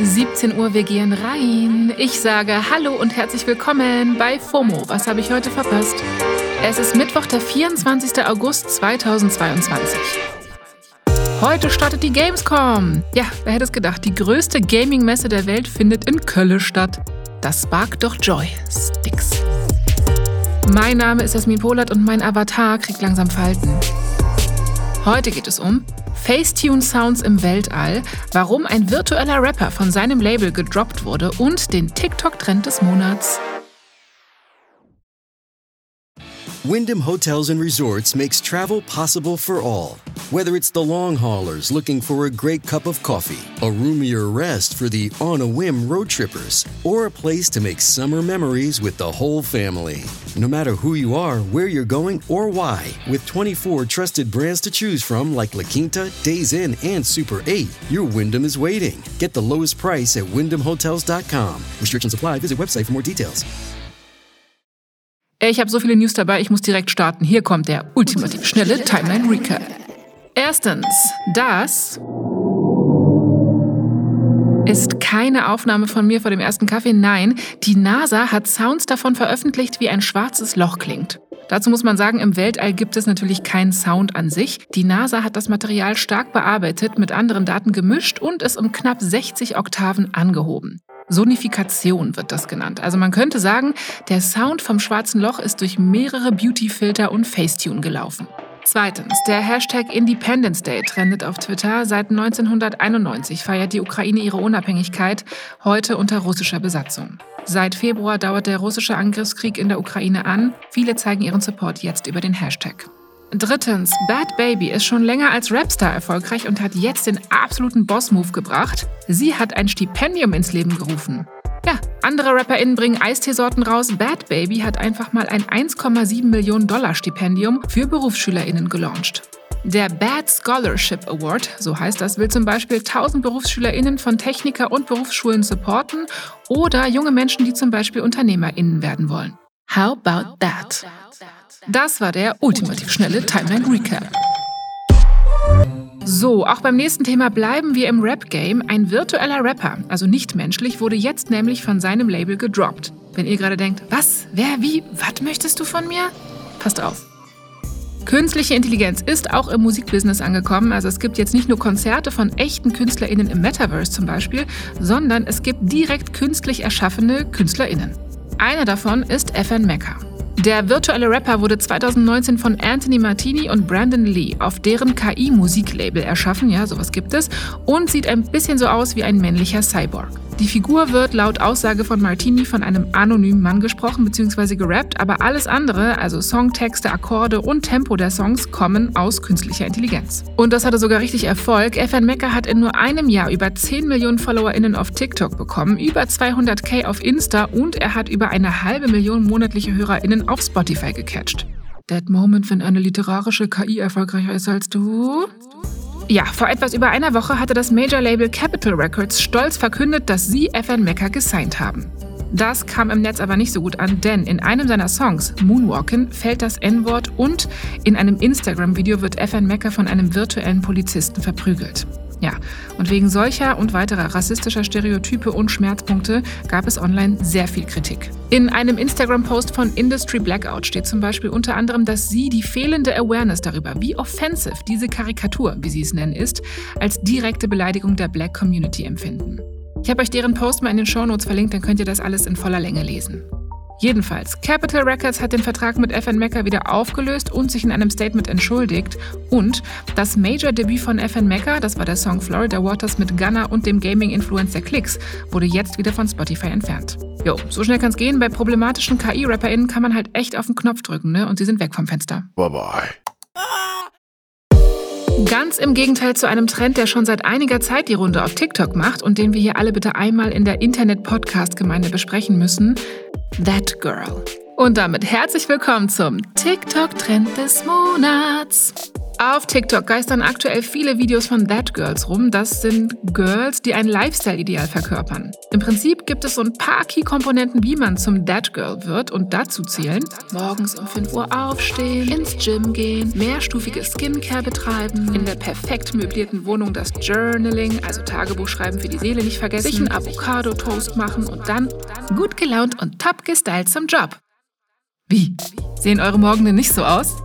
17 Uhr, wir gehen rein. Ich sage Hallo und herzlich willkommen bei FOMO. Was habe ich heute verpasst? Es ist Mittwoch, der 24. August 2022. Heute startet die Gamescom. Ja, wer hätte es gedacht? Die größte Gaming-Messe der Welt findet in Köln statt. Das sparkt doch Joy. Sticks. Mein Name ist Jasmin Polat und mein Avatar kriegt langsam Falten. Heute geht es um Facetune Sounds im Weltall, warum ein virtueller Rapper von seinem Label gedroppt wurde und den TikTok-Trend des Monats. Wyndham Hotels and Resorts makes travel possible for all. Whether it's the long haulers looking for a great cup of coffee, a roomier rest for the on a whim road trippers, or a place to make summer memories with the whole family. No matter who you are, where you're going, or why, with 24 trusted brands to choose from like La Quinta, Days Inn, and Super 8, your Wyndham is waiting. Get the lowest price at wyndhamhotels.com. Restrictions apply. Visit website for more details. Ich habe so viele News dabei, ich muss direkt starten. Hier kommt der ultimativ schnelle Timeline Recap. Erstens, das ist keine Aufnahme von mir vor dem ersten Kaffee. Nein, die NASA hat Sounds davon veröffentlicht, wie ein schwarzes Loch klingt. Dazu muss man sagen, im Weltall gibt es natürlich keinen Sound an sich. Die NASA hat das Material stark bearbeitet, mit anderen Daten gemischt und es um knapp 60 Oktaven angehoben. Sonifikation wird das genannt. Also man könnte sagen, der Sound vom schwarzen Loch ist durch mehrere Beautyfilter und Facetune gelaufen. Zweitens, der Hashtag Independence Day trendet auf Twitter. Seit 1991 feiert die Ukraine ihre Unabhängigkeit, heute unter russischer Besatzung. Seit Februar dauert der russische Angriffskrieg in der Ukraine an. Viele zeigen ihren Support jetzt über den Hashtag. Drittens, Bad Baby ist schon länger als Rapstar erfolgreich und hat jetzt den absoluten Boss-Move gebracht. Sie hat ein Stipendium ins Leben gerufen. Andere RapperInnen bringen Eisteesorten raus. Bad Baby hat einfach mal ein 1,7 Millionen Dollar Stipendium für BerufsschülerInnen gelauncht. Der Bad Scholarship Award, so heißt das, will zum Beispiel 1000 BerufsschülerInnen von Techniker- und Berufsschulen supporten oder junge Menschen, die zum Beispiel UnternehmerInnen werden wollen. How about that? Das war der ultimativ schnelle Timeline Recap. So, auch beim nächsten Thema bleiben wir im Rap-Game. Ein virtueller Rapper, also nicht menschlich, wurde jetzt nämlich von seinem Label gedroppt. Wenn ihr gerade denkt, was, wer, wie, was möchtest du von mir? Passt auf. Künstliche Intelligenz ist auch im Musikbusiness angekommen. Also es gibt jetzt nicht nur Konzerte von echten KünstlerInnen im Metaverse zum Beispiel, sondern es gibt direkt künstlich erschaffene KünstlerInnen. Einer davon ist FN Mecca. Der virtuelle Rapper wurde 2019 von Anthony Martini und Brandon Lee auf deren KI-Musiklabel erschaffen, ja, sowas gibt es, und sieht ein bisschen so aus wie ein männlicher Cyborg. Die Figur wird laut Aussage von Martini von einem anonymen Mann gesprochen bzw. gerappt, aber alles andere, also Songtexte, Akkorde und Tempo der Songs, kommen aus künstlicher Intelligenz. Und das hatte sogar richtig Erfolg. FN Mecca hat in nur einem Jahr über 10 Millionen FollowerInnen auf TikTok bekommen, über 200k auf Insta und er hat über eine halbe Million monatliche HörerInnen auf Spotify gecatcht. That moment, wenn eine literarische KI erfolgreicher ist als du? Ja, vor etwas über einer Woche hatte das Major-Label Capitol Records stolz verkündet, dass sie FN Mecca gesigned haben. Das kam im Netz aber nicht so gut an, denn in einem seiner Songs, Moonwalkin, fällt das N-Wort und in einem Instagram-Video wird FN Mecca von einem virtuellen Polizisten verprügelt. Ja, und wegen solcher und weiterer rassistischer Stereotype und Schmerzpunkte gab es online sehr viel Kritik. In einem Instagram-Post von Industry Blackout steht zum Beispiel unter anderem, dass sie die fehlende Awareness darüber, wie offensive diese Karikatur, wie sie es nennen, ist, als direkte Beleidigung der Black Community empfinden. Ich habe euch deren Post mal in den Shownotes verlinkt, dann könnt ihr das alles in voller Länge lesen. Jedenfalls, Capitol Records hat den Vertrag mit FN Mecca wieder aufgelöst und sich in einem Statement entschuldigt. Und das Major-Debüt von FN Mecca, das war der Song Florida Waters mit Gunner und dem Gaming-Influencer Clicks, wurde jetzt wieder von Spotify entfernt. Jo, so schnell kann's gehen. Bei problematischen KI-RapperInnen kann man halt echt auf den Knopf drücken, ne? Und sie sind weg vom Fenster. Bye bye. Ganz im Gegenteil zu einem Trend, der schon seit einiger Zeit die Runde auf TikTok macht und den wir hier alle bitte einmal in der Internet-Podcast-Gemeinde besprechen müssen. That Girl. Und damit herzlich willkommen zum TikTok-Trend des Monats. Auf TikTok geistern aktuell viele Videos von That Girls rum. Das sind Girls, die ein Lifestyle-Ideal verkörpern. Im Prinzip gibt es so ein paar Key-Komponenten, wie man zum That Girl wird und dazu zählen morgens um 5 Uhr aufstehen, ins Gym gehen, mehrstufige Skincare betreiben, in der perfekt möblierten Wohnung das Journaling, also Tagebuch schreiben für die Seele nicht vergessen, sich einen Avocado-Toast machen und dann gut gelaunt und top gestylt zum Job. Wie? Sehen eure Morgen denn nicht so aus?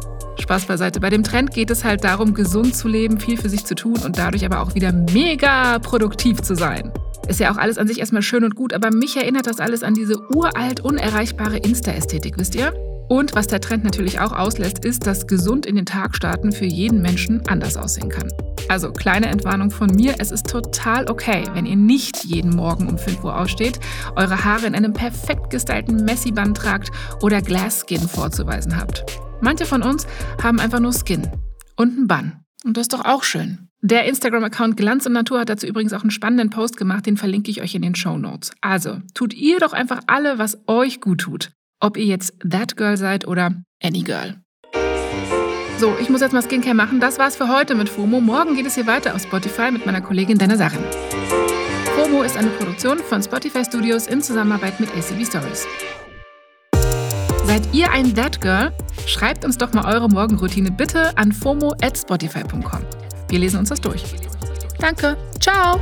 Spaß beiseite. Bei dem Trend geht es halt darum, gesund zu leben, viel für sich zu tun und dadurch aber auch wieder mega produktiv zu sein. Ist ja auch alles an sich erstmal schön und gut, aber mich erinnert das alles an diese uralt, unerreichbare Insta-Ästhetik, wisst ihr? Und was der Trend natürlich auch auslässt, ist, dass gesund in den Tag starten für jeden Menschen anders aussehen kann. Also kleine Entwarnung von mir, es ist total okay, wenn ihr nicht jeden Morgen um 5 Uhr aufsteht, eure Haare in einem perfekt gestylten Messy-Band tragt oder Glass Skin vorzuweisen habt. Manche von uns haben einfach nur Skin und einen Bann. Und das ist doch auch schön. Der Instagram-Account Glanz und Natur hat dazu übrigens auch einen spannenden Post gemacht, den verlinke ich euch in den Show Notes. Also, tut ihr doch einfach alle, was euch gut tut. Ob ihr jetzt That Girl seid oder Any Girl. So, ich muss jetzt mal Skincare machen. Das war's für heute mit FOMO. Morgen geht es hier weiter auf Spotify mit meiner Kollegin Dana Sachen. FOMO ist eine Produktion von Spotify Studios in Zusammenarbeit mit ACB Stories. Seid ihr ein That Girl? Schreibt uns doch mal eure Morgenroutine bitte an fomo at spotify.com. Wir lesen uns das durch. Danke. Ciao.